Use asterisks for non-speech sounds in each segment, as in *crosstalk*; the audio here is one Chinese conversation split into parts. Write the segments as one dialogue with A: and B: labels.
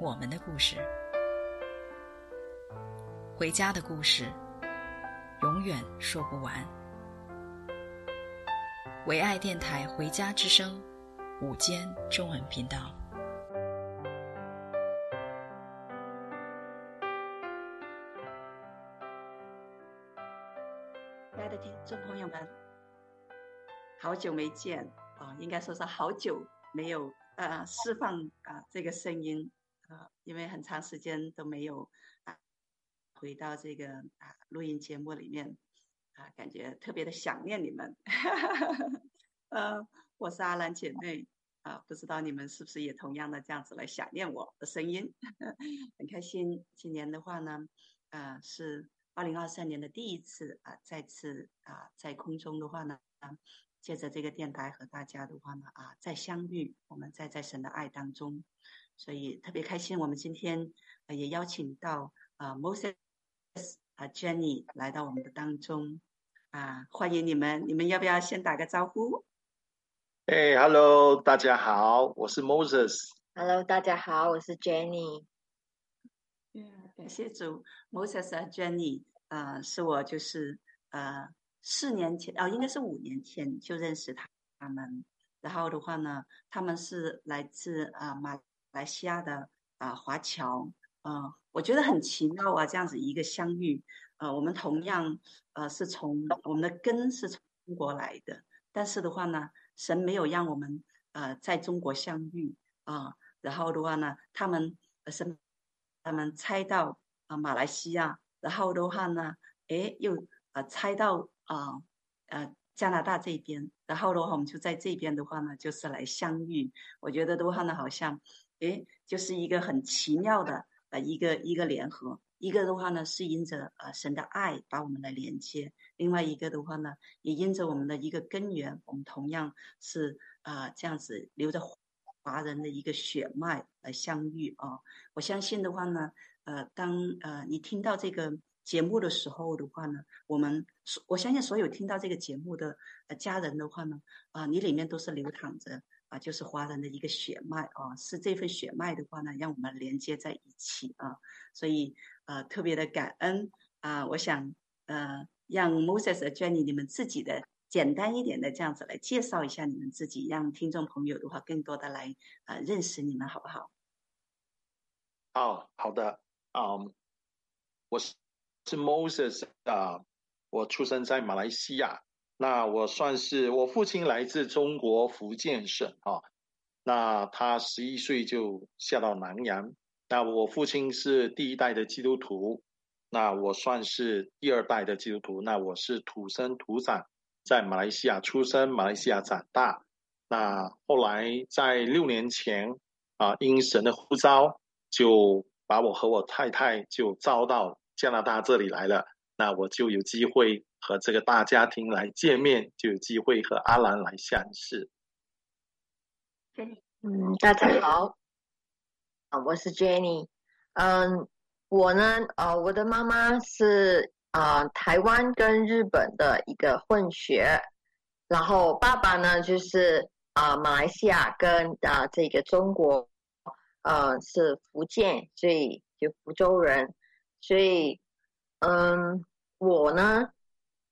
A: 我们的故事，回家的故事，永远说不完。唯爱电台《回家之声》午间中文频道。
B: 亲爱的听众朋友们，好久没见啊、应该说是好久没有呃释放啊、这个声音。啊，因为很长时间都没有啊，回到这个啊录音节目里面啊，感觉特别的想念你们。*laughs* 呃，我是阿兰姐妹啊，不知道你们是不是也同样的这样子来想念我的声音？*laughs* 很开心，今年的话呢，啊是二零二三年的第一次啊，再次啊在空中的话呢，借着这个电台和大家的话呢啊再相遇，我们再在神的爱当中。所以特别开心，我们今天也邀请到啊 Moses 啊 Jenny 来到我们的当中啊，欢迎你们！你们要不要先打个招呼？
C: 哎、hey，Hello，大家好，我是 Moses。
D: Hello，大家好，我是 Jenny。
B: Yeah, 感谢主，Moses 和 Jenny 啊，是我就是呃四年前哦，应该是五年前就认识他他们，然后的话呢，他们是来自啊马。马来西亚的啊华侨，啊、我觉得很奇妙啊，这样子一个相遇，呃，我们同样呃是从我们的根是从中国来的，但是的话呢，神没有让我们呃在中国相遇啊、然后的话呢，他们神他们猜到啊、马来西亚，然后的话呢，诶又呃猜到啊，呃加拿大这边，然后的话我们就在这边的话呢，就是来相遇，我觉得的话呢，好像。诶，就是一个很奇妙的呃一个一个联合，一个的话呢是因着呃神的爱把我们来连接，另外一个的话呢也因着我们的一个根源，我们同样是呃这样子流着华人的一个血脉来相遇啊、哦。我相信的话呢，呃当呃你听到这个节目的时候的话呢，我们所我相信所有听到这个节目的呃家人的话呢，啊、你里面都是流淌着。啊，就是华人的一个血脉啊，是这份血脉的话呢，让我们连接在一起啊，所以呃特别的感恩啊，我想呃让 Moses 和 Jenny 你们自己的简单一点的这样子来介绍一下你们自己，让听众朋友的话更多的来呃认识你们，好不好？
C: 哦，好的，嗯，我是是 Moses 啊，我出生在马来西亚。那我算是我父亲来自中国福建省啊，那他十一岁就下到南洋。那我父亲是第一代的基督徒，那我算是第二代的基督徒。那我是土生土长，在马来西亚出生，马来西亚长大。那后来在六年前啊，因神的呼召，就把我和我太太就招到加拿大这里来了。那我就有机会。和这个大家庭来见面，就有机会和阿兰来相识。
D: 嗯，大家好，啊，我是 Jenny。嗯，我呢，呃，我的妈妈是啊、呃，台湾跟日本的一个混血，然后爸爸呢，就是啊、呃，马来西亚跟啊、呃、这个中国，呃，是福建，所以就福州人。所以，嗯，我呢。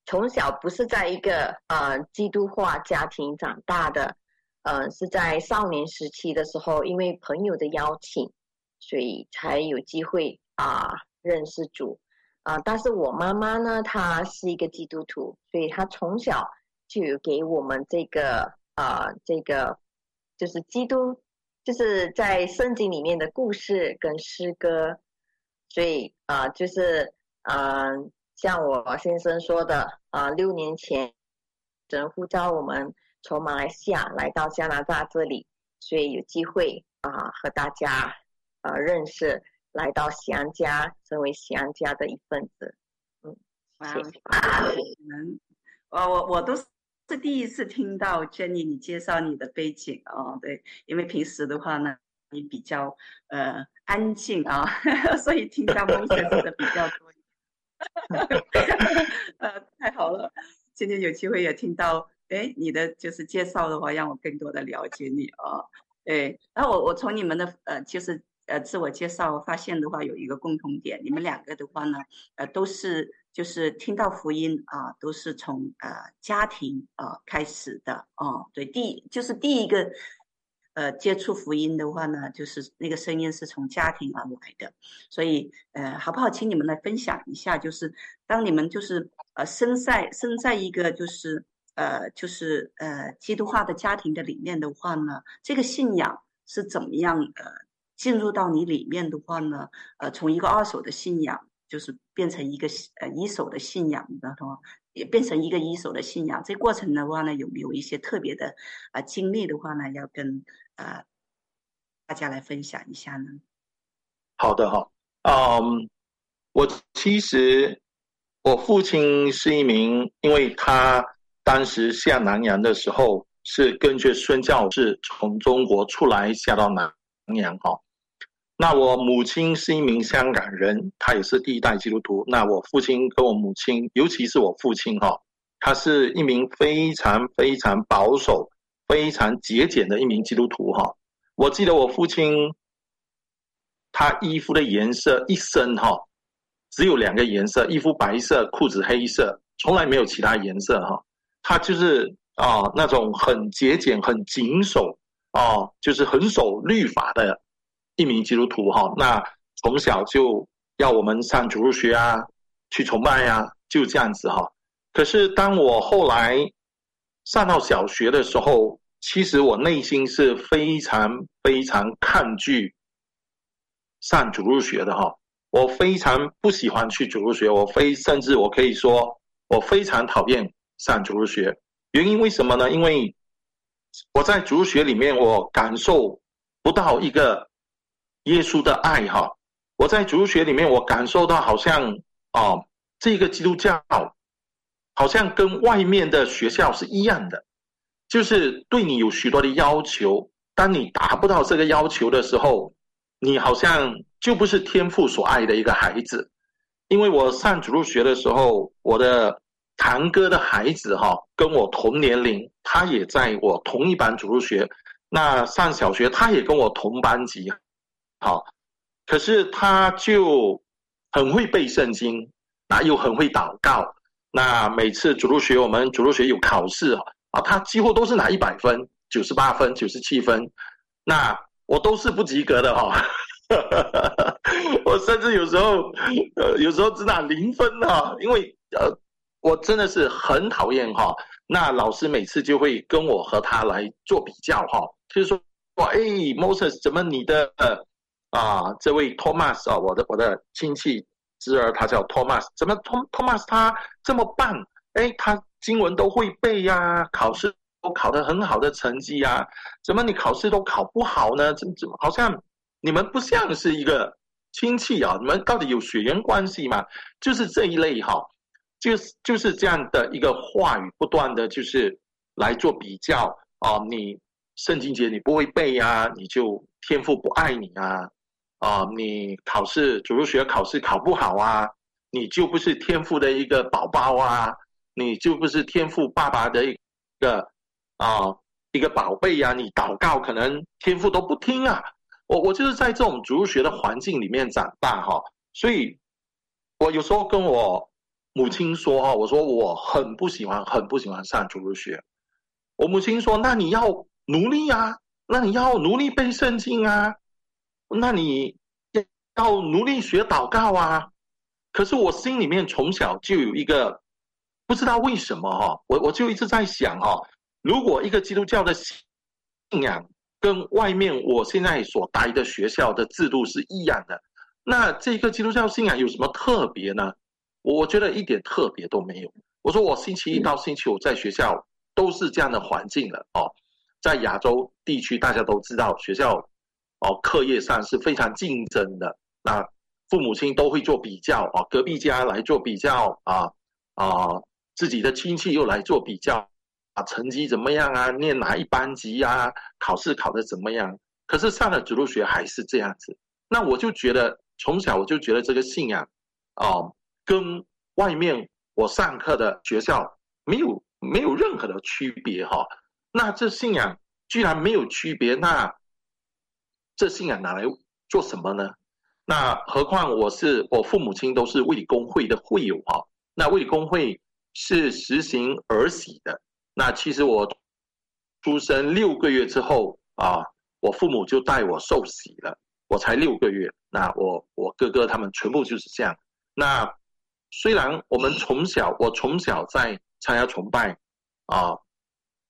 D: 从小不是在一个呃基督化家庭长大的，呃是在少年时期的时候，因为朋友的邀请，所以才有机会啊、认识主啊、呃。但是我妈妈呢，她是一个基督徒，所以她从小就有给我们这个啊、呃、这个就是基督就是在圣经里面的故事跟诗歌，所以啊、就是嗯。呃像我先生说的，啊，六年前神呼召我们从马来西亚来到加拿大这里，所以有机会啊和大家呃认识，来到喜安家，成为喜安家的一份子。嗯，谢谢。
B: 嗯，我我我都是第一次听到 Jenny 你介绍你的背景哦，对，因为平时的话呢，你比较呃安静啊，*laughs* 所以听到 Moses 的比较多。*laughs* 呃，太好了，今天有机会也听到。哎，你的就是介绍的话，让我更多的了解你啊。对，然后我我从你们的呃，就是呃自我介绍发现的话，有一个共同点，你们两个的话呢，呃，都是就是听到福音啊，都是从呃家庭啊开始的哦。对，第就是第一个呃接触福音的话呢，就是那个声音是从家庭而来的。所以呃，好不好，请你们来分享一下，就是当你们就是呃生在生在一个就是。呃，就是呃，基督化的家庭的里面的话呢，这个信仰是怎么样呃进入到你里面的话呢？呃，从一个二手的信仰，就是变成一个呃一手的信仰的话，也变成一个一手的信仰。这过程的话呢，有没有一些特别的啊、呃、经历的话呢？要跟呃大家来分享一下呢？
C: 好的哈，嗯，我其实我父亲是一名，因为他。当时下南洋的时候，是跟着宣教士从中国出来下到南洋哈。那我母亲是一名香港人，她也是第一代基督徒。那我父亲跟我母亲，尤其是我父亲哈，他是一名非常非常保守、非常节俭的一名基督徒哈。我记得我父亲，他衣服的颜色一身哈，只有两个颜色，衣服白色，裤子黑色，从来没有其他颜色哈。他就是啊、那种很节俭、很谨守啊、就是很守律法的一名基督徒哈。那从小就要我们上主日学啊，去崇拜啊，就这样子哈。可是当我后来上到小学的时候，其实我内心是非常非常抗拒上主日学的哈。我非常不喜欢去主日学，我非甚至我可以说，我非常讨厌。上主日学，原因为什么呢？因为我在主日学里面，我感受不到一个耶稣的爱哈。我在主日学里面，我感受到好像啊，这个基督教好像跟外面的学校是一样的，就是对你有许多的要求。当你达不到这个要求的时候，你好像就不是天父所爱的一个孩子。因为我上主入学的时候，我的。堂哥的孩子哈，跟我同年龄，他也在我同一班主入学。那上小学，他也跟我同班级，好，可是他就很会背圣经，那又很会祷告。那每次主日学，我们主日学有考试啊，他几乎都是拿一百分，九十八分、九十七分。那我都是不及格的哈，*laughs* 我甚至有时候，呃，有时候只拿零分哈，因为呃。我真的是很讨厌哈，那老师每次就会跟我和他来做比较哈，就是说，哎，Moses，怎么你的呃啊这位 Thomas 啊，我的我的亲戚侄儿他叫 Thomas，怎么 Tom Thomas 他这么棒？哎，他经文都会背呀，考试都考得很好的成绩呀，怎么你考试都考不好呢？怎怎么好像你们不像是一个亲戚啊？你们到底有血缘关系吗？就是这一类哈。就是就是这样的一个话语，不断的就是来做比较啊，你圣经节你不会背啊，你就天父不爱你啊，啊，你考试主日学考试考不好啊，你就不是天父的一个宝宝啊，你就不是天父爸爸的一个啊一个宝贝呀，你祷告可能天赋都不听啊，我我就是在这种主日学的环境里面长大哈，所以我有时候跟我。母亲说：“哈，我说我很不喜欢，很不喜欢上主日学。我母亲说：‘那你要努力啊，那你要努力背圣经啊，那你要努力学祷告啊。’可是我心里面从小就有一个不知道为什么哈，我我就一直在想哈，如果一个基督教的信仰跟外面我现在所待的学校的制度是一样的，那这个基督教信仰有什么特别呢？”我觉得一点特别都没有。我说我星期一到星期五在学校都是这样的环境了哦，在亚洲地区大家都知道学校哦，课业上是非常竞争的。那父母亲都会做比较啊，隔壁家来做比较啊啊，自己的亲戚又来做比较啊，成绩怎么样啊？念哪一班级啊？考试考得怎么样？可是上了主路学还是这样子。那我就觉得从小我就觉得这个信仰哦，跟外面我上课的学校没有没有任何的区别哈。那这信仰居然没有区别，那这信仰拿来做什么呢？那何况我是我父母亲都是卫理公会的会友哈，那卫理公会是实行儿洗的。那其实我出生六个月之后啊，我父母就带我受洗了。我才六个月，那我我哥哥他们全部就是这样。那虽然我们从小我从小在参加崇拜啊，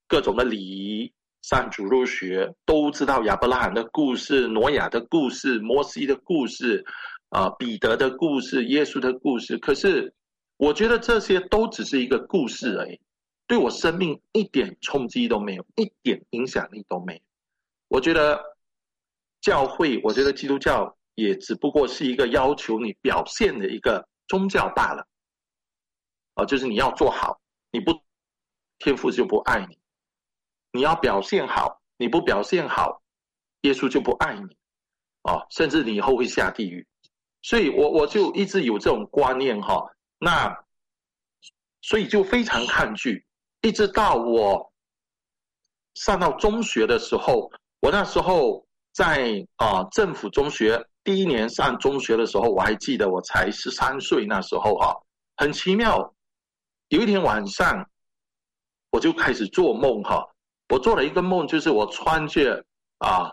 C: 各种的礼仪。上主入学都知道亚伯拉罕的故事、挪亚的故事、摩西的故事，啊，彼得的故事、耶稣的故事。可是，我觉得这些都只是一个故事而已，对我生命一点冲击都没有，一点影响力都没有。我觉得教会，我觉得基督教也只不过是一个要求你表现的一个宗教罢了。啊，就是你要做好，你不，天父就不爱你。你要表现好，你不表现好，耶稣就不爱你，哦，甚至你以后会下地狱。所以我我就一直有这种观念哈、那所以就非常抗拒，一直到我上到中学的时候，我那时候在啊、政府中学第一年上中学的时候，我还记得我才十三岁那时候哈、很奇妙，有一天晚上我就开始做梦哈、我做了一个梦，就是我穿着啊，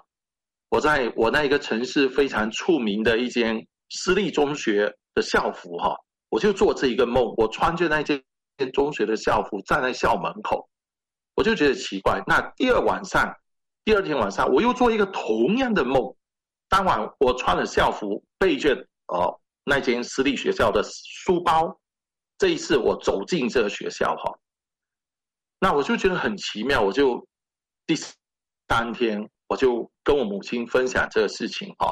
C: 我在我那一个城市非常出名的一间私立中学的校服哈，我就做这一个梦，我穿着那间中学的校服站在校门口，我就觉得奇怪。那第二晚上，第二天晚上，我又做一个同样的梦，当晚我穿了校服，背着哦那间私立学校的书包，这一次我走进这个学校哈。那我就觉得很奇妙，我就第三天我就跟我母亲分享这个事情哈，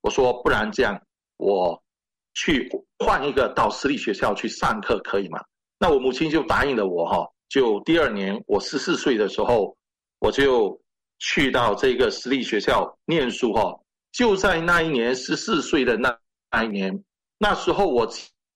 C: 我说不然这样，我去换一个到私立学校去上课可以吗？那我母亲就答应了我哈，就第二年我十四岁的时候，我就去到这个私立学校念书哈，就在那一年十四岁的那那一年，那时候我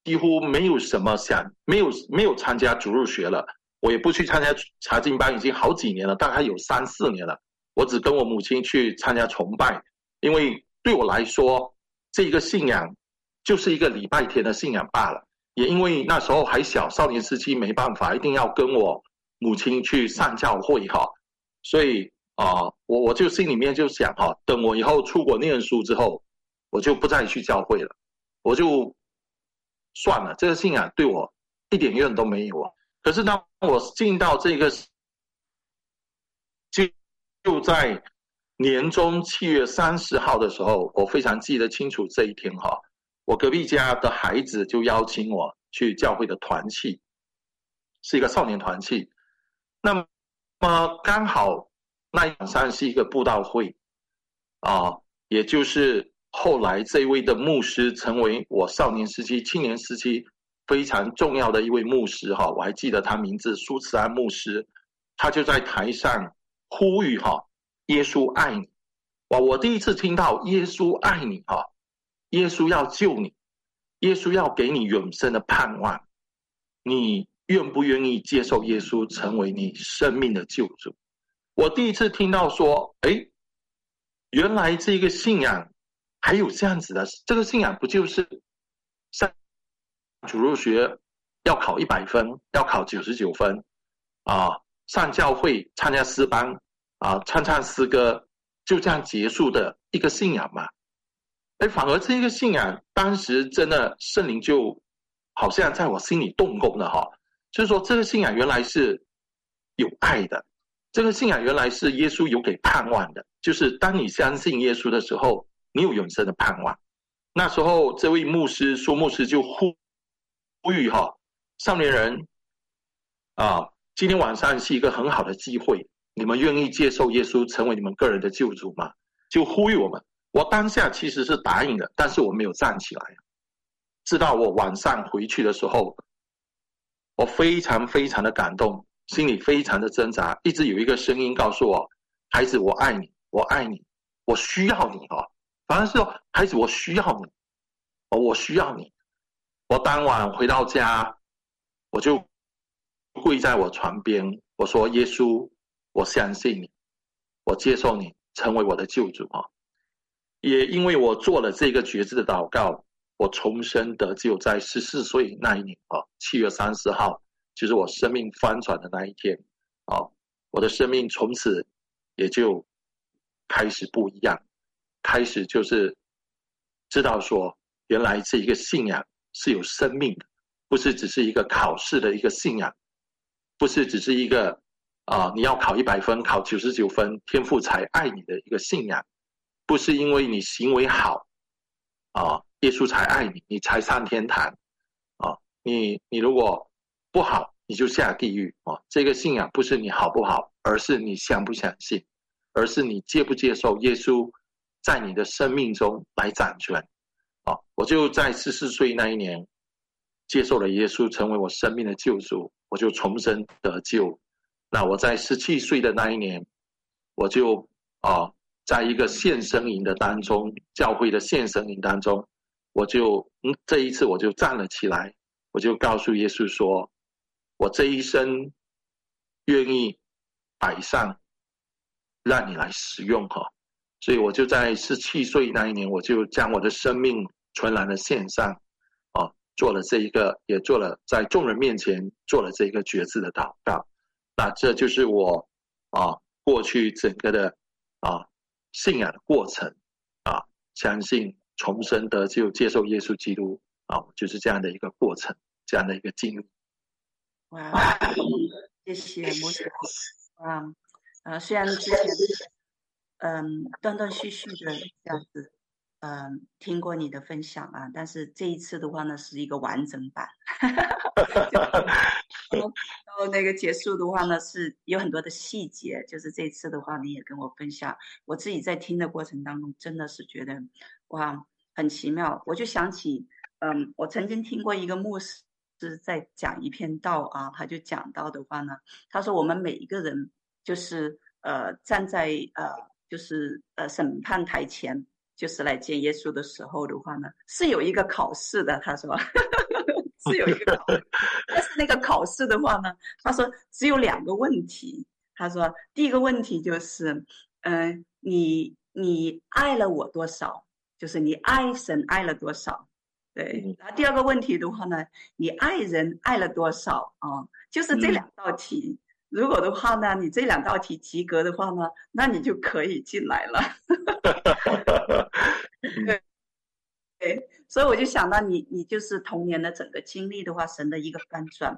C: 几乎没有什么想，没有没有参加主入学了。我也不去参加查经班，已经好几年了，大概有三四年了。我只跟我母亲去参加崇拜，因为对我来说，这个信仰就是一个礼拜天的信仰罢了。也因为那时候还小，少年时期没办法，一定要跟我母亲去上教会哈。所以啊、我我就心里面就想哈，等我以后出国念书之后，我就不再去教会了，我就算了，这个信仰对我一点用都没有啊。可是当我进到这个，就就在年中七月三十号的时候，我非常记得清楚这一天哈。我隔壁家的孩子就邀请我去教会的团契，是一个少年团契。那么刚好那一晚上是一个布道会，啊，也就是后来这位的牧师成为我少年时期、青年时期。非常重要的一位牧师哈，我还记得他名字苏慈安牧师，他就在台上呼吁哈，耶稣爱你，哇！我第一次听到耶稣爱你哈，耶稣要救你，耶稣要给你永生的盼望，你愿不愿意接受耶稣成为你生命的救主？我第一次听到说，哎，原来这个信仰还有这样子的，这个信仰不就是？主入学要考一百分，要考九十九分，啊，上教会参加诗班，啊，唱唱诗歌，就这样结束的一个信仰嘛？哎，反而这一个信仰，当时真的圣灵就好像在我心里动工了哈，就是说这个信仰原来是有爱的，这个信仰原来是耶稣有给盼望的，就是当你相信耶稣的时候，你有永生的盼望。那时候这位牧师苏牧师就呼。呼吁哈，少年人啊，今天晚上是一个很好的机会，你们愿意接受耶稣成为你们个人的救主吗？就呼吁我们。我当下其实是答应的，但是我没有站起来。直到我晚上回去的时候，我非常非常的感动，心里非常的挣扎，一直有一个声音告诉我：“孩子，我爱你，我爱你，我需要你哦。”反正是说：“孩子，我需要你，哦，我需要你。”我当晚回到家，我就跪在我床边，我说：“耶稣，我相信你，我接受你成为我的救主啊！”也因为我做了这个决志的祷告。我重生得救，在十四岁那一年啊，七月三十号，就是我生命翻转的那一天啊，我的生命从此也就开始不一样，开始就是知道说，原来这一个信仰是有生命的，不是只是一个考试的一个信仰，不是只是一个啊，你要考一百分，考九十九分，天父才爱你的一个信仰，不是因为你行为好啊。耶稣才爱你，你才上天堂，啊！你你如果不好，你就下地狱啊！这个信仰不是你好不好，而是你相不相信，而是你接不接受耶稣在你的生命中来掌权啊！我就在十四岁那一年接受了耶稣，成为我生命的救主，我就重生得救。那我在十七岁的那一年，我就啊，在一个献身营的当中，教会的献身营当中。我就嗯，这一次我就站了起来，我就告诉耶稣说：“我这一生愿意摆上，让你来使用哈。”所以我就在十七岁那一年，我就将我的生命全然的献上，啊，做了这一个，也做了在众人面前做了这一个决志的祷告。那这就是我啊过去整个的啊信仰的过程啊，相信。重生得救，接受耶稣基督啊，就是这样的一个过程，这样的一个经历。
B: 哇，谢谢牧师啊啊！虽然之前嗯断断续续的这样子嗯听过你的分享啊，但是这一次的话呢是一个完整版。*laughs* *laughs* 然后那个结束的话呢是有很多的细节，就是这次的话你也跟我分享，我自己在听的过程当中真的是觉得。哇，很奇妙！我就想起，嗯，我曾经听过一个牧师在讲一篇道啊，他就讲到的话呢，他说我们每一个人就是呃站在呃就是呃审判台前，就是来见耶稣的时候的话呢，是有一个考试的。他说 *laughs* 是有一个考试，但是那个考试的话呢，他说只有两个问题。他说第一个问题就是，嗯、呃，你你爱了我多少？就是你爱神爱了多少，对。然后第二个问题的话呢，你爱人爱了多少啊？就是这两道题。如果的话呢，你这两道题及格的话呢，那你就可以进来了。*laughs* 对，对。所以我就想到你，你就是童年的整个经历的话，神的一个翻转，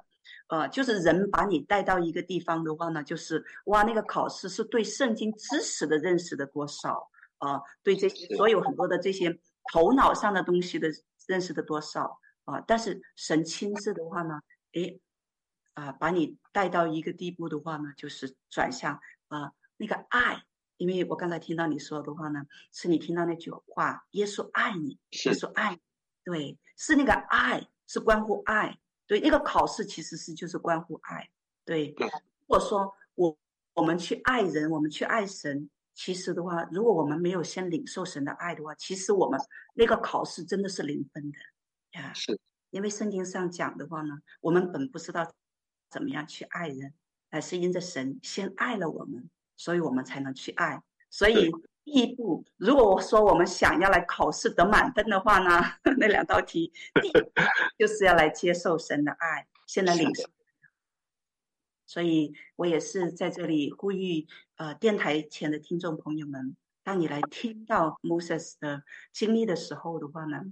B: 呃，就是人把你带到一个地方的话呢，就是哇，那个考试是对圣经知识的认识的多少。啊，对这些所有很多的这些头脑上的东西的认识的多少啊？但是神亲自的话呢，诶，啊，把你带到一个地步的话呢，就是转向啊那个爱，因为我刚才听到你说的话呢，是你听到那句话，耶稣爱你，耶稣爱你，对，是那个爱，是关乎爱，对，那个考试其实是就是关乎爱，对。如果说我我们去爱人，我们去爱神。其实的话，如果我们没有先领受神的爱的话，其实我们那个考试真的是零分的呀。
C: 是，
B: 因为圣经上讲的话呢，我们本不知道怎么样去爱人，而是因着神先爱了我们，所以我们才能去爱。所以第一步，如果我说我们想要来考试得满分的话呢，*laughs* 那两道题，第一就是要来接受神的爱，*laughs* 先来领受。所以我也是在这里呼吁，呃，电台前的听众朋友们，当你来听到 Moses 的经历的时候的话呢，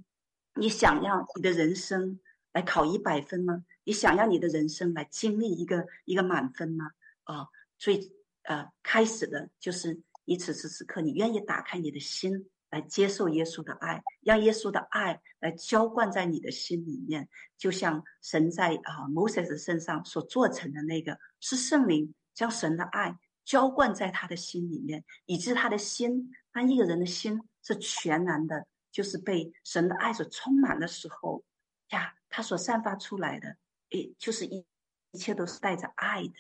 B: 你想要你的人生来考一百分吗？你想要你的人生来经历一个一个满分吗？啊、呃，最呃开始的就是你此时此刻，你愿意打开你的心。来接受耶稣的爱，让耶稣的爱来浇灌在你的心里面，就像神在啊摩西的身上所做成的那个，是圣灵将神的爱浇灌在他的心里面，以致他的心，当一个人的心是全然的，就是被神的爱所充满的时候，呀，他所散发出来的，诶，就是一一切都是带着爱的。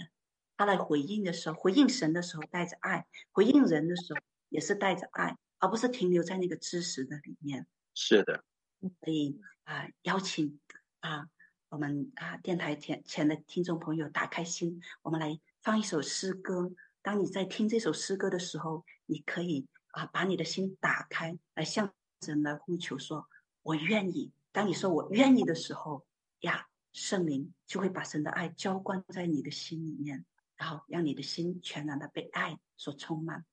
B: 他来回应的时候，回应神的时候带着爱，回应人的时候也是带着爱，而不是停留在那个知识的里面。
C: 是的，
B: 所以啊、呃，邀请啊，我们啊电台前前的听众朋友打开心，我们来放一首诗歌。当你在听这首诗歌的时候，你可以啊把你的心打开，来向神来呼求说：“我愿意。”当你说我愿意的时候，呀，圣灵就会把神的爱浇灌在你的心里面，然后让你的心全然的被爱所充满。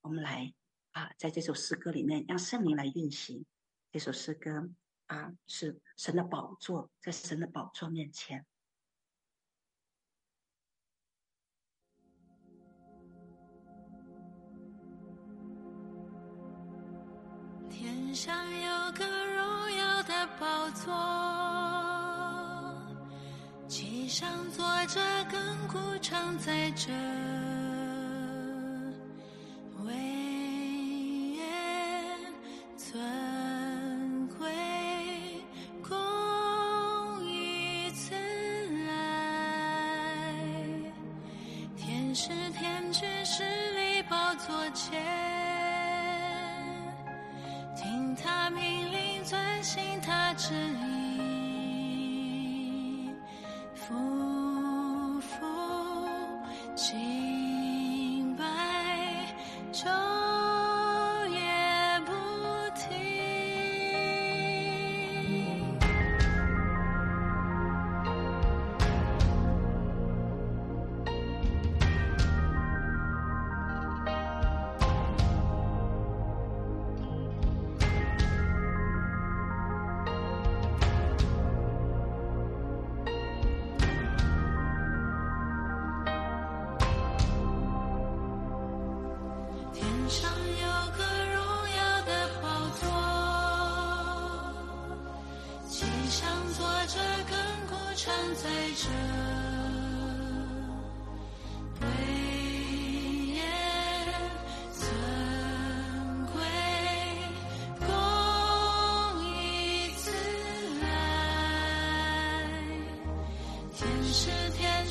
B: 我们来啊，在这首诗歌里面，让圣灵来运行。这首诗歌啊，是神的宝座，在神的宝座面前。
E: 天上有个荣的宝座，其上坐着亘古常在者，威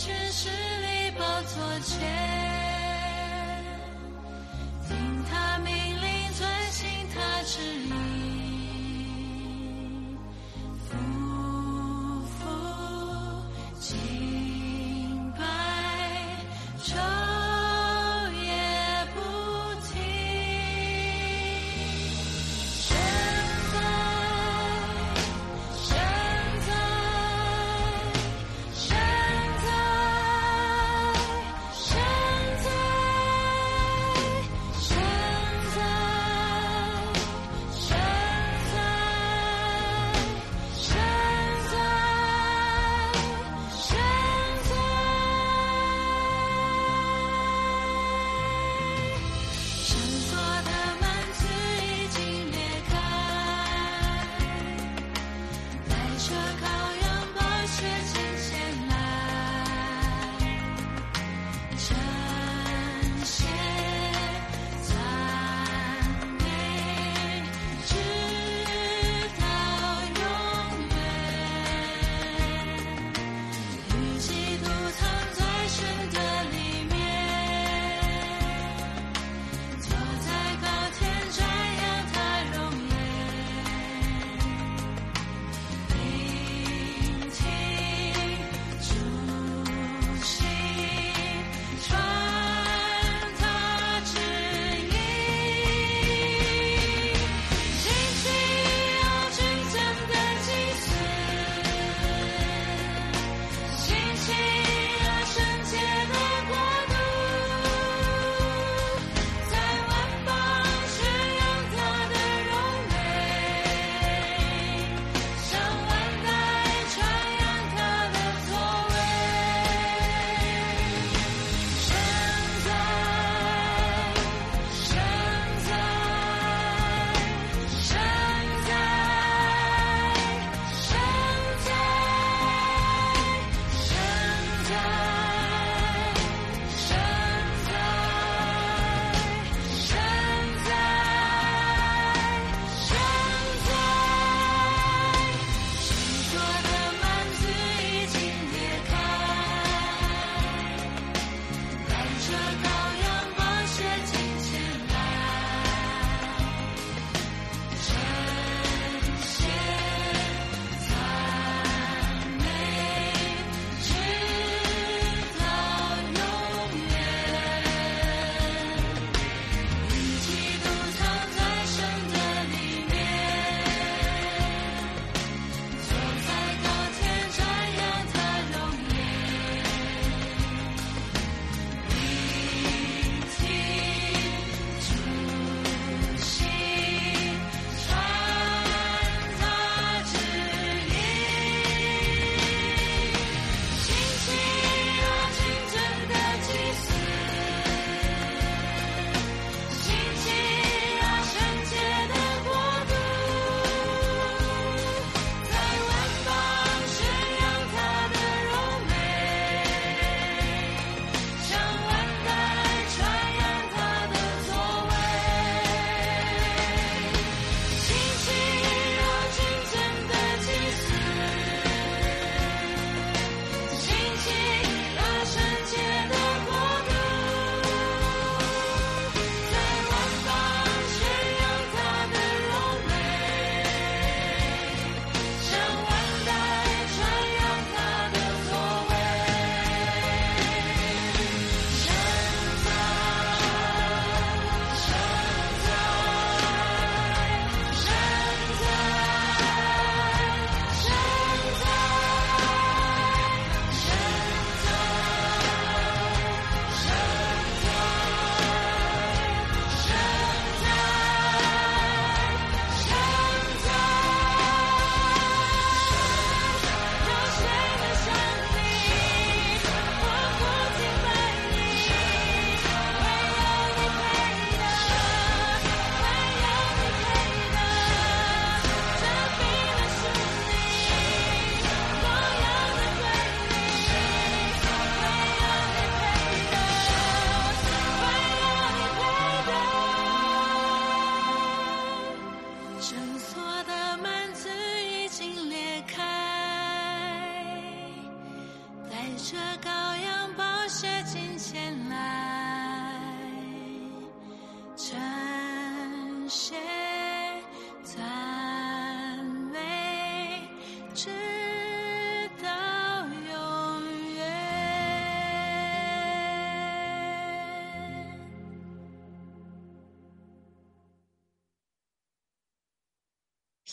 E: 神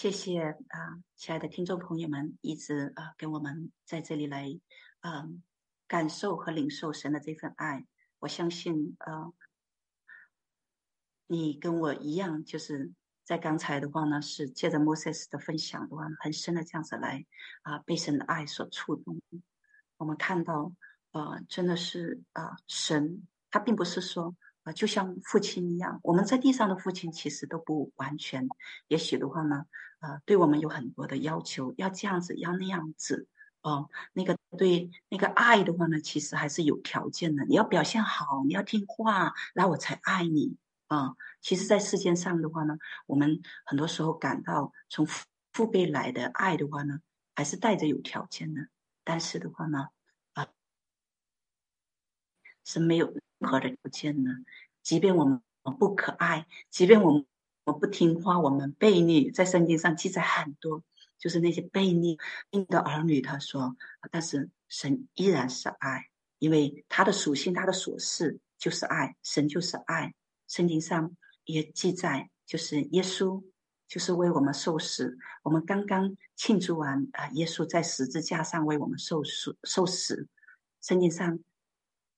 B: 谢谢啊，亲爱的听众朋友们，一直啊跟我们在这里来，嗯，感受和领受神的这份爱。我相信啊，你跟我一样，就是在刚才的话呢，是借着 Moses 的分享的话，很深的这样子来啊，被神的爱所触动。我们看到啊，真的是啊，神他并不是说。啊，就像父亲一样，我们在地上的父亲其实都不完全。也许的话呢，啊，对我们有很多的要求，要这样子，要那样子。哦，那个对那个爱的话呢，其实还是有条件的。你要表现好，你要听话，那我才爱你。啊，其实，在世界上的话呢，我们很多时候感到从父父辈来的爱的话呢，还是带着有条件的。但是的话呢，啊，是没有。任何的条件呢？即便我们不可爱，即便我们不听话，我们悖逆，在圣经上记载很多，就是那些悖逆的儿女。他说，但是神依然是爱，因为他的属性，他的所事就是爱，神就是爱。圣经上也记载，就是耶稣就是为我们受死。我们刚刚庆祝完啊，耶稣在十字架上为我们受死受死。圣经上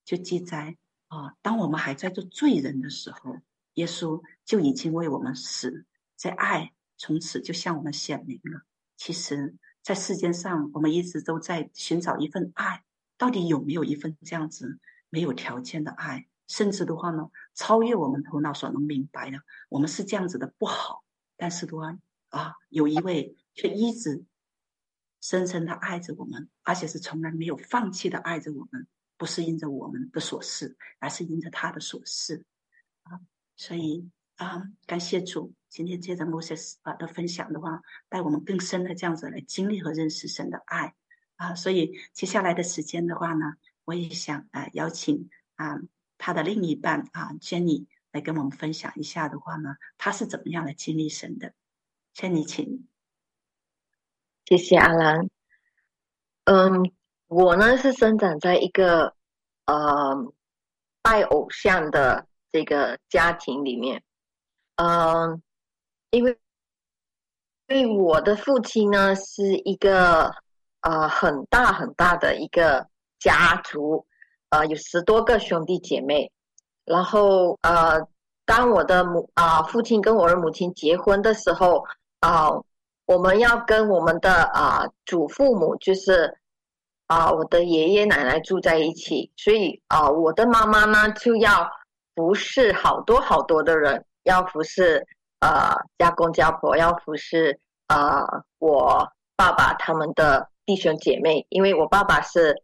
B: 就记载。啊，当我们还在做罪人的时候，耶稣就已经为我们死，这爱从此就向我们显明了。其实，在世间上，我们一直都在寻找一份爱，到底有没有一份这样子没有条件的爱？甚至的话呢，超越我们头脑所能明白的，我们是这样子的不好。但是的话啊，有一位却一直深深的爱着我们，而且是从来没有放弃的爱着我们。不是因着我们的所事，而是因着他的所事啊！所以啊，感谢主，今天接着 Moses 啊的分享的话，带我们更深的这样子来经历和认识神的爱啊！所以接下来的时间的话呢，我也想啊邀请啊他的另一半啊 Jenny 来跟我们分享一下的话呢，他是怎么样来经历神的？Jenny，请。
D: 谢谢阿兰。嗯。我呢是生长在一个呃拜偶像的这个家庭里面，嗯、因为因为我的父亲呢是一个呃很大很大的一个家族，呃有十多个兄弟姐妹，然后呃当我的母啊、父亲跟我的母亲结婚的时候啊、我们要跟我们的啊、祖父母就是。啊，我的爷爷奶奶住在一起，所以啊，我的妈妈呢就要服侍好多好多的人，要服侍呃家公家婆，要服侍呃我爸爸他们的弟兄姐妹，因为我爸爸是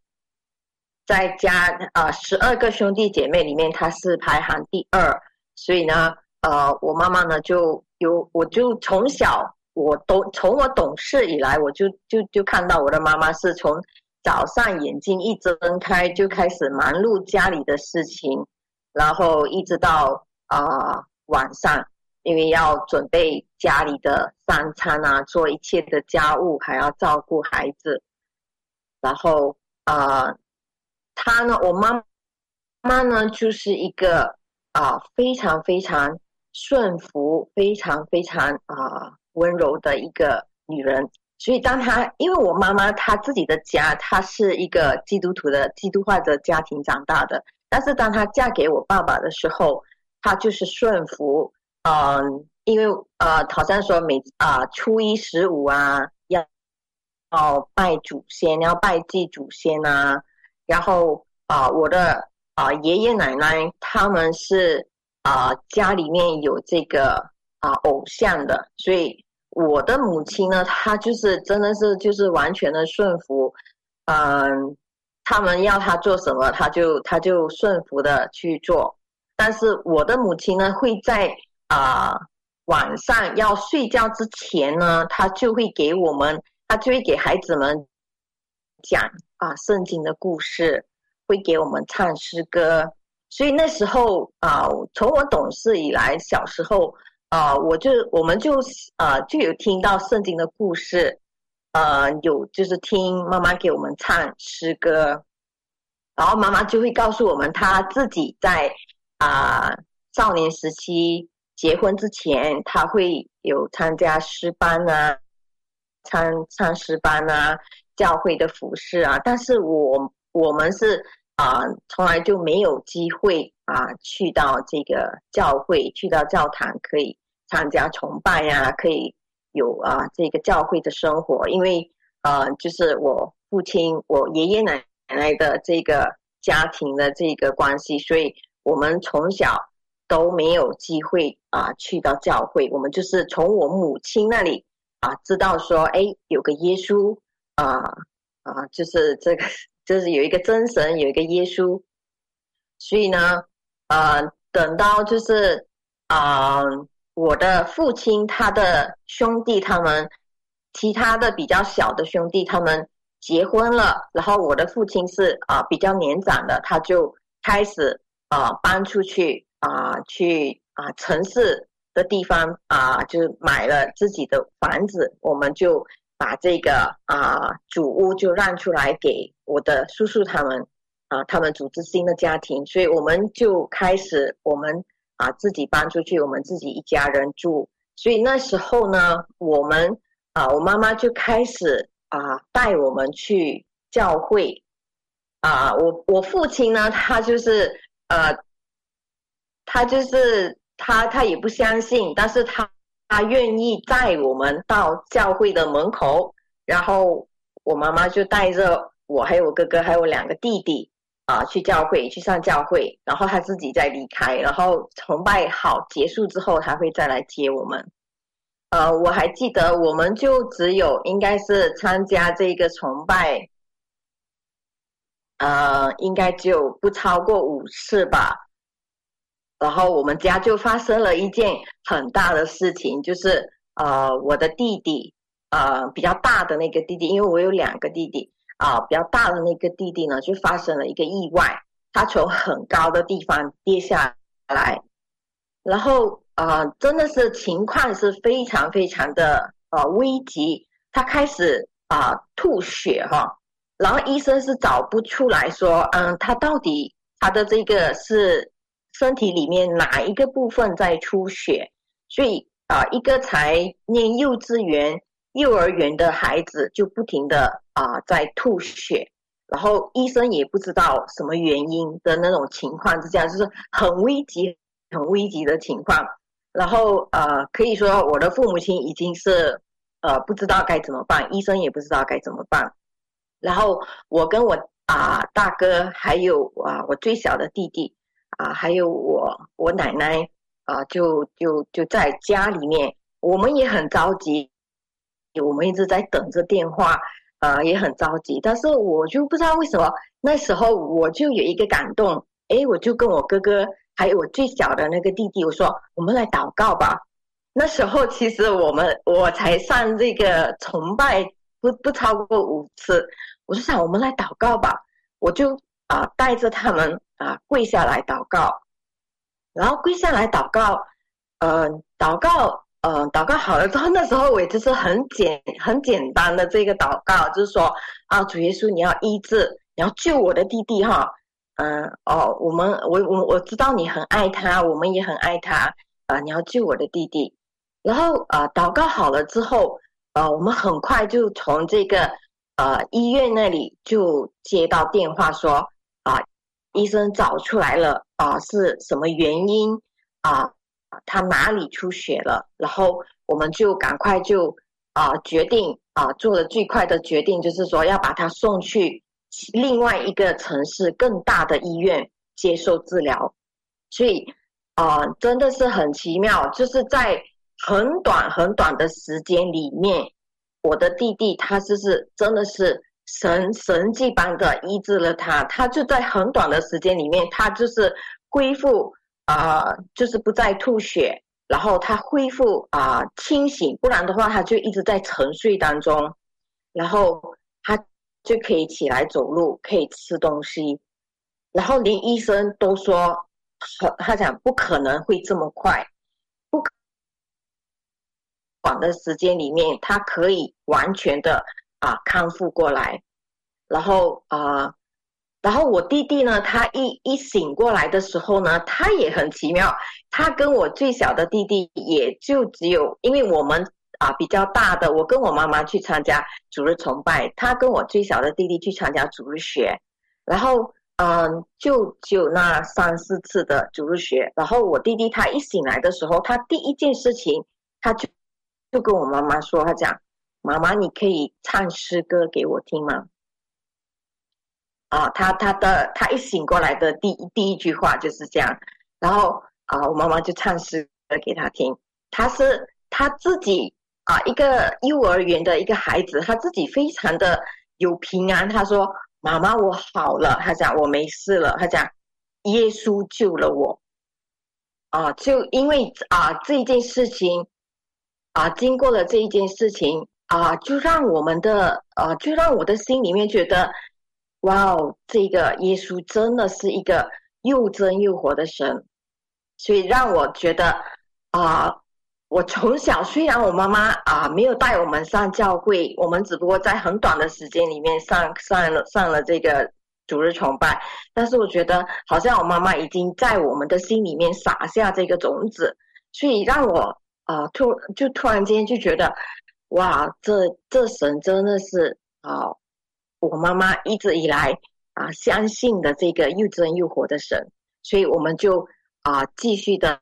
D: 在家啊十二个兄弟姐妹里面他是排行第二，所以呢，呃，我妈妈呢就有，我就从小我都从我懂事以来，我就就就看到我的妈妈是从。早上眼睛一睁开就开始忙碌家里的事情，然后一直到啊、晚上，因为要准备家里的三餐啊，做一切的家务，还要照顾孩子。然后啊、呃，他呢，我妈妈呢，就是一个啊、非常非常顺服、非常非常啊、温柔的一个女人。所以，当她因为我妈妈她自己的家，她是一个基督徒的基督化的家庭长大的。但是，当她嫁给我爸爸的时候，她就是顺服。嗯，因为呃，好像说每啊、初一十五啊，要要拜祖先，要拜祭祖先啊。然后啊、我的啊、呃、爷爷奶奶他们是啊、家里面有这个啊、偶像的，所以。我的母亲呢，她就是真的是就是完全的顺服，嗯，他们要他做什么，他就他就顺服的去做。但是我的母亲呢，会在啊、晚上要睡觉之前呢，她就会给我们，她就会给孩子们讲啊圣经的故事，会给我们唱诗歌。所以那时候啊，从我懂事以来，小时候啊，我就我们就啊就有听到圣经的故事，呃，有就是听妈妈给我们唱诗歌，然后妈妈就会告诉我们，她自己在啊少年时期结婚之前，她会有参加诗班啊，参参诗班啊，教会的服侍啊，但是我我们是。啊，从来就没有机会啊，去到这个教会，去到教堂可以参加崇拜呀、可以有啊这个教会的生活。因为啊，就是我父亲、我爷爷奶奶的这个家庭的这个关系，所以我们从小都没有机会啊去到教会。我们就是从我母亲那里啊知道说，哎，有个耶稣啊啊，就是这个。就是有一个真神，有一个耶稣，所以呢，呃，等到就是啊、我的父亲他的兄弟他们，其他的比较小的兄弟他们结婚了，然后我的父亲是啊、比较年长的，他就开始啊、搬出去啊、去啊、城市的地方啊、呃，就买了自己的房子，我们就。把这个啊主屋就让出来给我的叔叔他们啊，他们组织新的家庭，所以我们就开始我们啊自己搬出去，我们自己一家人住。所以那时候呢，我们啊我妈妈就开始啊带我们去教会啊。我我父亲呢，他就是呃，他就是他他也不相信，但是他。他愿意带我们到教会的门口，然后我妈妈就带着我还有我哥哥还有两个弟弟啊去教会去上教会，然后他自己再离开，然后崇拜好结束之后，他会再来接我们。呃，我还记得我们就只有应该是参加这个崇拜，呃，应该就不超过五次吧。然后我们家就发生了一件很大的事情，就是呃，我的弟弟，呃，比较大的那个弟弟，因为我有两个弟弟啊，比较大的那个弟弟呢，就发生了一个意外，他从很高的地方跌下来，然后呃，真的是情况是非常非常的呃危急，他开始啊，吐血哈，然后医生是找不出来说，嗯，他到底他的这个是。身体里面哪一个部分在出血？所以啊，一个才念幼稚园、幼儿园的孩子就不停的啊在吐血，然后医生也不知道什么原因的那种情况之下，就是很危急、很危急的情况。然后呃，可以说我的父母亲已经是呃不知道该怎么办，医生也不知道该怎么办。然后我跟我啊大哥还有啊我最小的弟弟。啊，还有我我奶奶啊，就就就在家里面，我们也很着急，我们一直在等着电话，啊，也很着急。但是我就不知道为什么，那时候我就有一个感动，哎，我就跟我哥哥还有我最小的那个弟弟，我说我们来祷告吧。那时候其实我们我才上这个崇拜不不超过五次，我就想我们来祷告吧，我就啊带着他们。啊，跪下来祷告，然后跪下来祷告，呃，祷告，呃，祷告好了之后，那时候我也就是很简很简单的这个祷告，就是说啊，主耶稣，你要医治，你要救我的弟弟哈，嗯、哦，我们我我我知道你很爱他，我们也很爱他，啊、你要救我的弟弟，然后啊、祷告好了之后，呃，我们很快就从这个呃医院那里就接到电话说啊。医生找出来了啊，是什么原因啊？他哪里出血了？然后我们就赶快就啊决定啊做了最快的决定，就是说要把他送去另外一个城市更大的医院接受治疗。所以啊，真的是很奇妙，就是在很短很短的时间里面，我的弟弟他就是真的是。神神迹般的医治了他，他就在很短的时间里面，他就是恢复啊、就是不再吐血，然后他恢复啊、清醒，不然的话他就一直在沉睡当中。然后他就可以起来走路，可以吃东西，然后连医生都说，他讲不可能会这么快，不可短的时间里面，他可以完全的啊康复过来，然后啊。然后我弟弟呢，他一一醒过来的时候呢，他也很奇妙。他跟我最小的弟弟也就只有，因为我们啊比较大的，我跟我妈妈去参加主日崇拜，他跟我最小的弟弟去参加主日学。然后嗯，就只有那三四次的主日学。然后我弟弟他一醒来的时候，他第一件事情，他就就跟我妈妈说，他讲：“妈妈，你可以唱诗歌给我听吗？”啊，他他的他一醒过来的第一第一句话就是这样，然后啊，我妈妈就唱诗歌给他听。他是他自己啊，一个幼儿园的一个孩子，他自己非常的有平安。他说：“妈妈，我好了。”他讲：“我没事了。”他讲：“耶稣救了我。”啊，就因为啊这一件事情啊，经过了这一件事情啊，就让我们的啊，就让我的心里面觉得。哇哦，这个耶稣真的是一个又真又活的神，所以让我觉得啊、我从小虽然我妈妈啊、没有带我们上教会，我们只不过在很短的时间里面上上了上了这个主日崇拜，但是我觉得好像我妈妈已经在我们的心里面撒下这个种子，所以让我啊、突就突然间就觉得哇，这这神真的是啊。我妈妈一直以来啊相信的这个又真又活的神，所以我们就啊继续的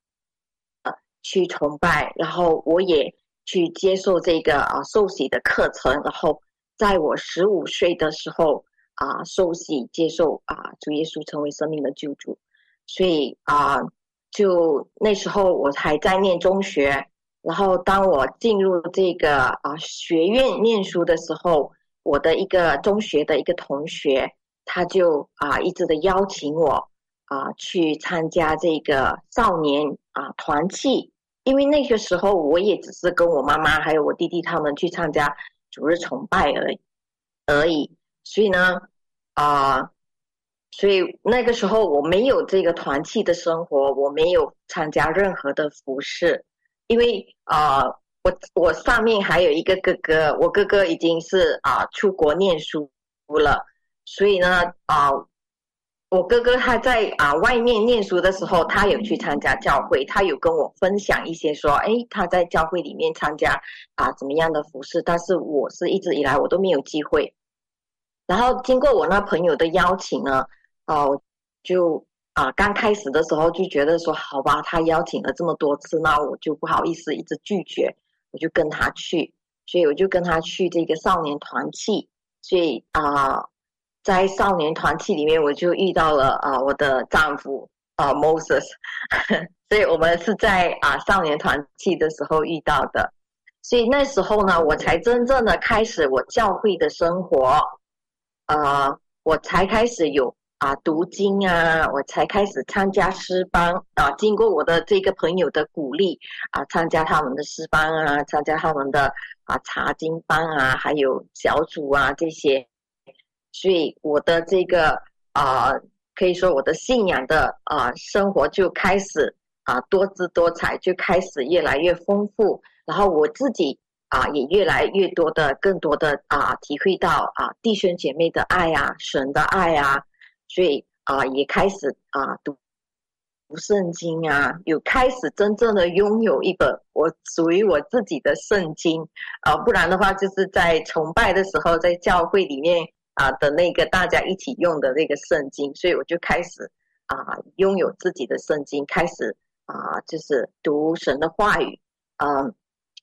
D: 去崇拜，然后我也去接受这个啊受洗的课程，然后在我十五岁的时候啊受洗接受啊主耶稣成为生命的救主，所以啊就那时候我还在念中学，然后当我进入这个啊学院念书的时候。我的一个中学的一个同学，他就啊一直的邀请我啊去参加这个少年啊团契，因为那个时候我也只是跟我妈妈还有我弟弟他们去参加主日崇拜而已而已，所以呢啊，所以那个时候我没有这个团契的生活，我没有参加任何的服事，因为啊。我我上面还有一个哥哥，我哥哥已经是啊出国念书了，所以呢啊，我哥哥他在啊外面念书的时候，他有去参加教会，他有跟我分享一些说，哎，他在教会里面参加啊怎么样的服事，但是我是一直以来我都没有机会。然后经过我那朋友的邀请呢，哦就啊刚开始的时候就觉得说，好吧，他邀请了这么多次，那我就不好意思一直拒绝。我就跟他去，所以我就跟他去这个少年团契，所以啊、在少年团契里面，我就遇到了啊、我的丈夫啊、Moses，*laughs* 所以我们是在啊、少年团契的时候遇到的，所以那时候呢，我才真正的开始我教会的生活，啊、呃，我才开始有。啊，读经啊，我才开始参加诗班啊。经过我的这个朋友的鼓励啊，参加他们的诗班啊，参加他们的啊查经班啊，还有小组啊这些。所以我的这个啊，可以说我的信仰的啊生活就开始啊多姿多彩，就开始越来越丰富。然后我自己啊也越来越多的、更多的啊体会到啊弟兄姐妹的爱啊，神的爱啊。所以啊，也开始啊读读圣经啊，有开始真正的拥有一本我属于我自己的圣经啊，不然的话就是在崇拜的时候，在教会里面啊的那个大家一起用的那个圣经，所以我就开始啊拥有自己的圣经，开始啊就是读神的话语，嗯，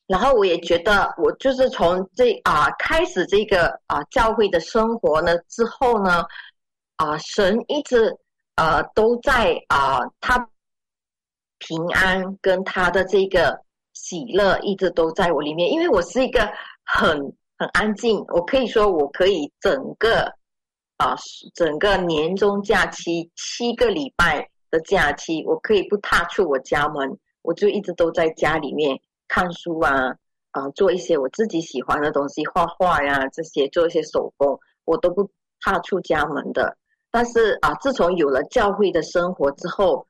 D: 然后我也觉得我就是从这啊开始这个啊教会的生活呢之后呢。啊，神一直呃都在啊，他平安跟他的这个喜乐一直都在我里面，因为我是一个很很安静，我可以说我可以整个啊整个年终假期七个礼拜的假期，我可以不踏出我家门，我就一直都在家里面看书啊啊，做一些我自己喜欢的东西，画画呀这些，做一些手工。我都不踏出家门的。但是啊，自从有了教会的生活之后，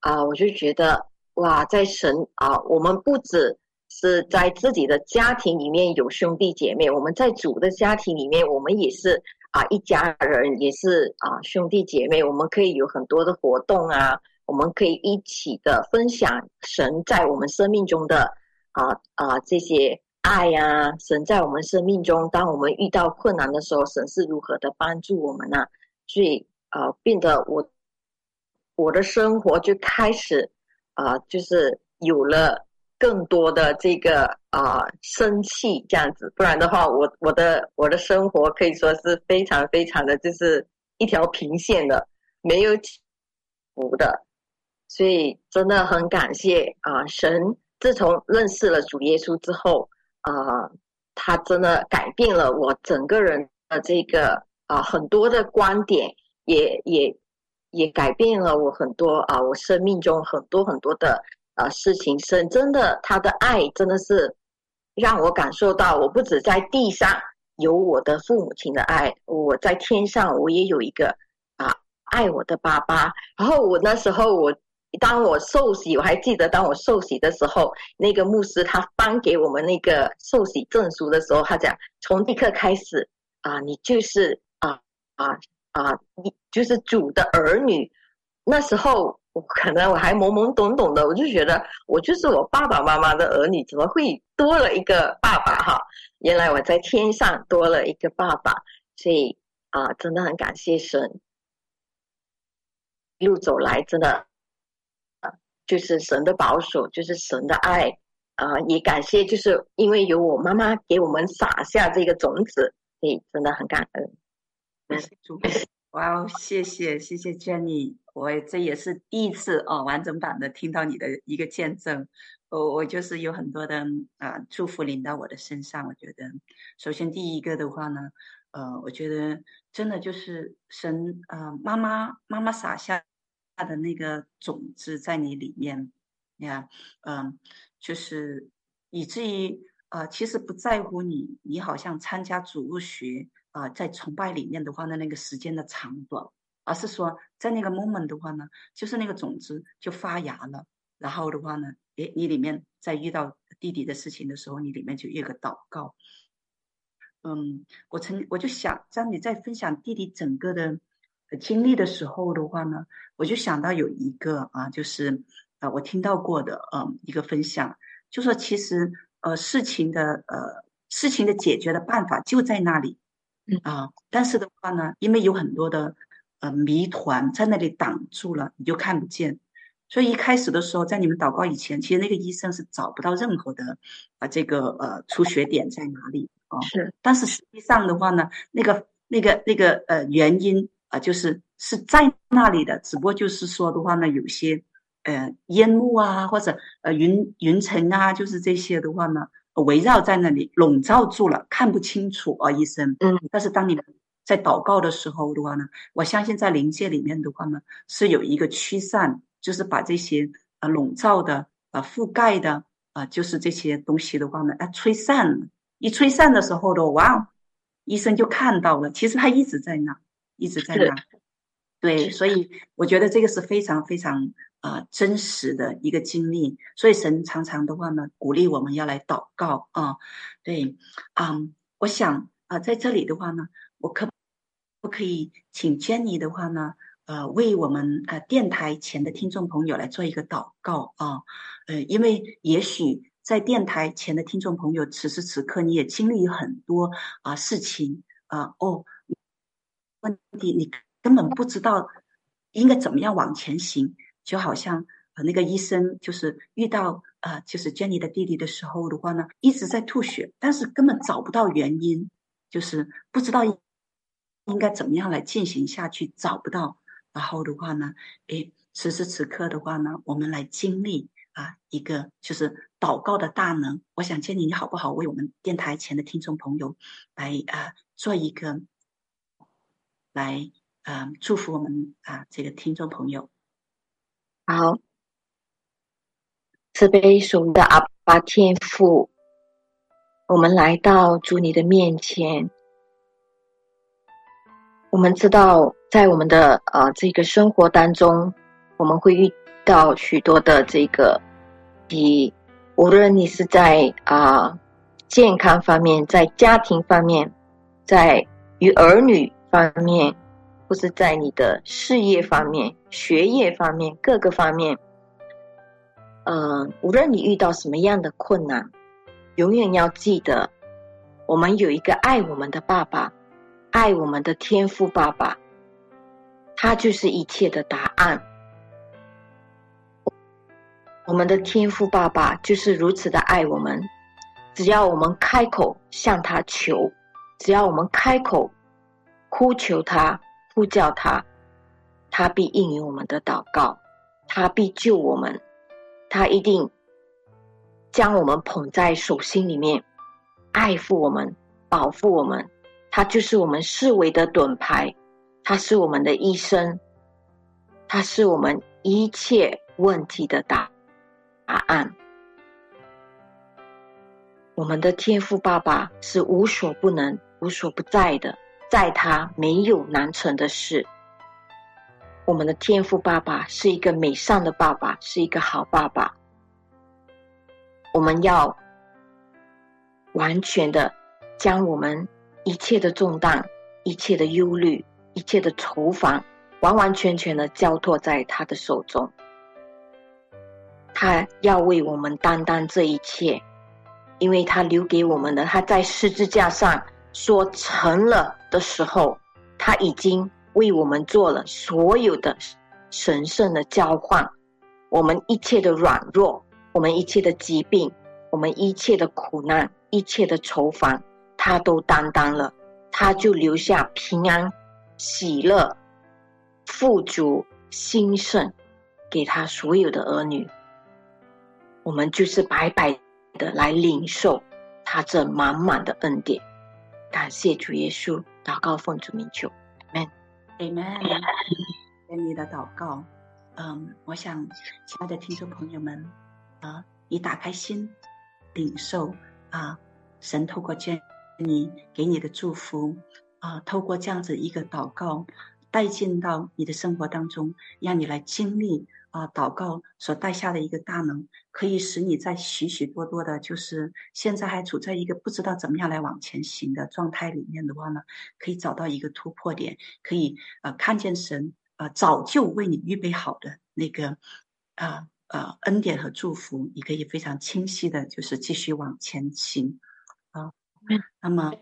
D: 啊，我就觉得哇，在神啊，我们不只是在自己的家庭里面有兄弟姐妹，我们在主的家庭里面，我们也是啊一家人，也是啊兄弟姐妹，我们可以有很多的活动啊。我们可以一起的分享神在我们生命中的啊啊这些爱呀、神在我们生命中，当我们遇到困难的时候，神是如何的帮助我们呢？所以啊，变得我我的生活就开始啊，就是有了更多的这个啊生气这样子，不然的话，我我的我的生活可以说是非常非常的就是一条平线的，没有起伏的。所以真的很感谢啊！神自从认识了主耶稣之后啊，他真的改变了我整个人的这个啊很多的观点，也也也改变了我很多啊，我生命中很多很多的啊事情。神真的他的爱真的是让我感受到，我不止在地上有我的父母亲的爱，我在天上我也有一个啊爱我的爸爸。然后我那时候我。当我受洗，我还记得当我受洗的时候，那个牧师他颁给我们那个受洗证书的时候，他讲从立刻开始啊，你就是啊啊，你就是主的儿女。那时候我可能我还懵懵懂懂的，我就觉得我就是我爸爸妈妈的儿女，怎么会多了一个爸爸哈？原来我在天上多了一个爸爸，所以啊，真的很感谢神，一路走来真的。就是神的保守，就是神的爱啊、也感谢，就是因为有我妈妈给我们撒下这个种子，所以真的很感恩。*laughs*
B: 哇哦，谢谢谢谢 Jenny，我这也是第一次哦，完整版的听到你的一个见证。我我就是有很多的啊、祝福临到我的身上。我觉得，首先第一个的话呢，呃，我觉得真的就是神啊、呃，妈妈妈妈撒下。的那个种子在你里面，你看，嗯，就是以至于啊、呃，其实不在乎你，你好像参加主日学啊、在崇拜里面的话呢，那个时间的长短，而是说在那个 moment 的话呢，就是那个种子就发芽了，然后的话呢，诶，你里面在遇到弟弟的事情的时候，你里面就有个祷告，嗯，我曾我就想，当你在分享弟弟整个的。经历的时候的话呢，我就想到有一个啊，就是啊，我听到过的嗯一个分享，就说其实呃事情的呃事情的解决的办法就在那里啊，但是的话呢，因为有很多的呃谜团在那里挡住了，你就看不见。所以一开始的时候，在你们祷告以前，其实那个医生是找不到任何的啊这个呃出血点在哪里啊，是，但是实际上的话呢，那个那个那个呃原因。啊，就是是在那里的，只不过就是说的话呢，有些呃烟雾啊，或者呃云云层啊，就是这些的话呢，围绕在那里笼罩住了，看不清楚啊，医生。嗯。但是当你们在祷告的时候的话呢，我相信在灵界里面的话呢，是有一个驱散，就是把这些呃笼罩的呃覆盖的啊、呃，就是这些东西的话呢，啊吹散了。一吹散的时候的哇，医生就看到了，其实他一直在那。一直在那，对，所以我觉得这个是非常非常啊、真实的一个经历。所以神常常的话呢，鼓励我们要来祷告啊，对，嗯，我想啊、在这里的话呢，我可不可以请 Jenny 的话呢，呃，为我们呃电台前的听众朋友来做一个祷告啊，呃，因为也许在电台前的听众朋友，此时此刻你也经历很多啊、事情啊、哦。问题你根本不知道应该怎么样往前行，就好像呃那个医生就是遇到呃就是 Jenny 的弟弟的时候的话呢，一直在吐血，但是根本找不到原因，就是不知道应该怎么样来进行下去，找不到。然后的话呢，诶，此时此刻的话呢，我们来经历啊一个就是祷告的大能。我想 Jenny 你好不好？为我们电台前的听众朋友来啊做一个。来，啊、祝福我们啊，这个听众朋友。
D: 好，慈悲属的阿爸天父，我们来到主你的面前，我们知道，在我们的呃这个生活当中，我们会遇到许多的这个，你无论你是在啊、呃、健康方面，在家庭方面，在与儿女方面，或是在你的事业方面、学业方面各个方面，嗯、无论你遇到什么样的困难，永远要记得，我们有一个爱我们的爸爸。爱我们的天父爸爸，他就是一切的答案。我们的天父爸爸就是如此的爱我们，只要我们开口向他求，只要我们开口呼求他、呼叫他，他必应允我们的祷告，他必救我们，他一定将我们捧在手心里面，爱护我们，保护我们。他就是我们视为的盾牌，他是我们的医生，他是我们一切问题的答答案。我们的天父爸爸是无所不能、无所不在的，在他没有难成的事。我们的天父爸爸是一个美善的爸爸，是一个好爸爸。我们要完全的将我们。一切的重担，一切的忧虑，一切的愁烦，完完全全的交托在他的手中。他要为我们担当这一切，因为他留给我们的，他在十字架上说成了的时候，他已经为我们做了所有的神圣的交换。我们一切的软弱，我们一切的疾病，我们一切的苦难，一切的愁烦。他都担当了，他就留下平安、喜乐、富足、兴盛，给他所有的儿女。我们就是白白的来领受他这满满的恩典。感谢主耶稣，祷告奉主名求
B: ，Amen，Amen。跟你的祷告，嗯，我想亲爱的听众朋友们啊，你打开心，领受啊，神透过见。你给你的祝福啊，透过这样子一个祷告带进到你的生活当中，让你来经历啊，祷告所带下的一个大能，可以使你在许许多多的，就是现在还处在一个不知道怎么样来往前行的状态里面的话呢，可以找到一个突破点，可以呃看见神呃早就为你预备好的那个啊呃恩典和祝福，你可以非常清晰的，就是继续往前行啊。那么，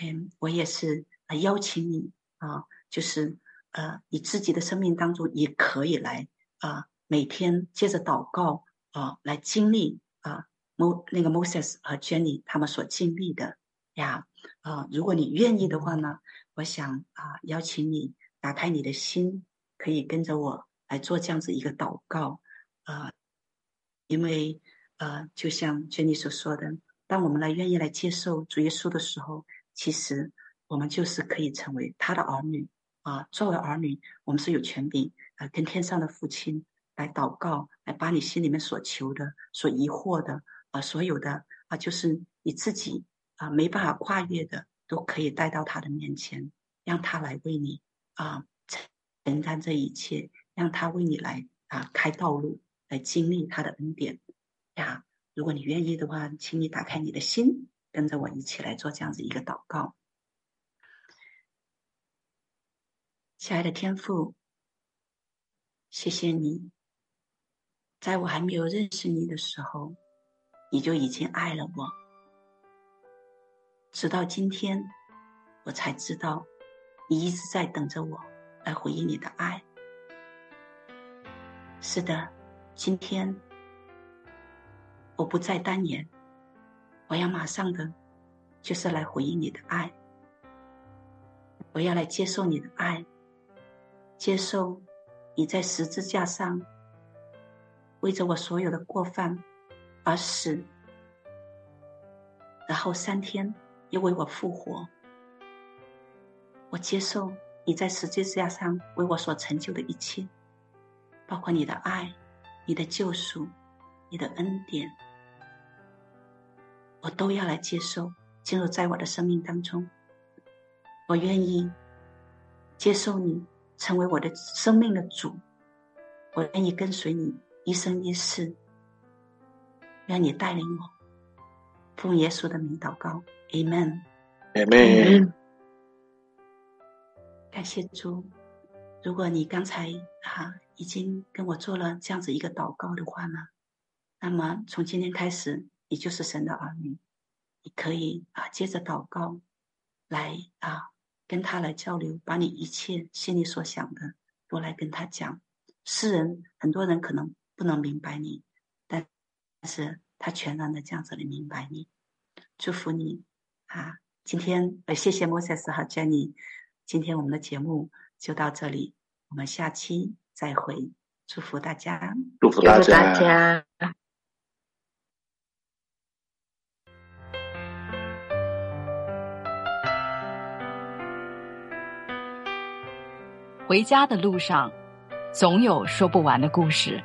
B: 嗯，我也是啊，邀请你啊，就是呃，你自己的生命当中也可以来啊，每天接着祷告啊，来经历啊，摩那个 Moses 和 Jenny 他们所经历的呀啊，如果你愿意的话呢，我想啊，邀请你打开你的心，可以跟着我来做这样子一个祷告啊，因为呃，就像 Jenny 所说的。当我们来愿意来接受主耶稣的时候，其实我们就是可以成为他的儿女啊。作为儿女，我们是有权柄啊，跟天上的父亲来祷告，来把你心里面所求的、所疑惑的啊，所有的啊，就是你自己啊没办法跨越的，都可以带到他的面前，让他来为你啊承担这一切，让他为你来啊开道路，来经历他的恩典呀。如果你愿意的话，请你打开你的心，跟着我一起来做这样子一个祷告。亲爱的天父，谢谢你，在我还没有认识你的时候，你就已经爱了我。直到今天，我才知道，你一直在等着我来回应你的爱。是的，今天。我不再单言，我要马上的，就是来回应你的爱。我要来接受你的爱，接受你在十字架上为着我所有的过犯而死，然后三天又为我复活。我接受你在十字架上为我所成就的一切，包括你的爱、你的救赎、你的恩典。我都要来接受，进入在我的生命当中。我愿意接受你，成为我的生命的主。我愿意跟随你一生一世。愿你带领我，奉耶稣的名祷告，Amen。
C: Amen。
B: 感谢主。如果你刚才啊已经跟我做了这样子一个祷告的话呢，那么从今天开始，你就是神的儿女，你可以啊接着祷告，来啊跟他来交流，把你一切心里所想的都来跟他讲。世人很多人可能不能明白你，但是他全然的这样子来明白你。祝福你啊！今天呃，谢谢 Moses 和 Jenny，今天我们的节目就到这里，我们下期再会。祝福大家，
C: 祝福大家。
D: 大家
F: 回家的路上。总有说不完的故事，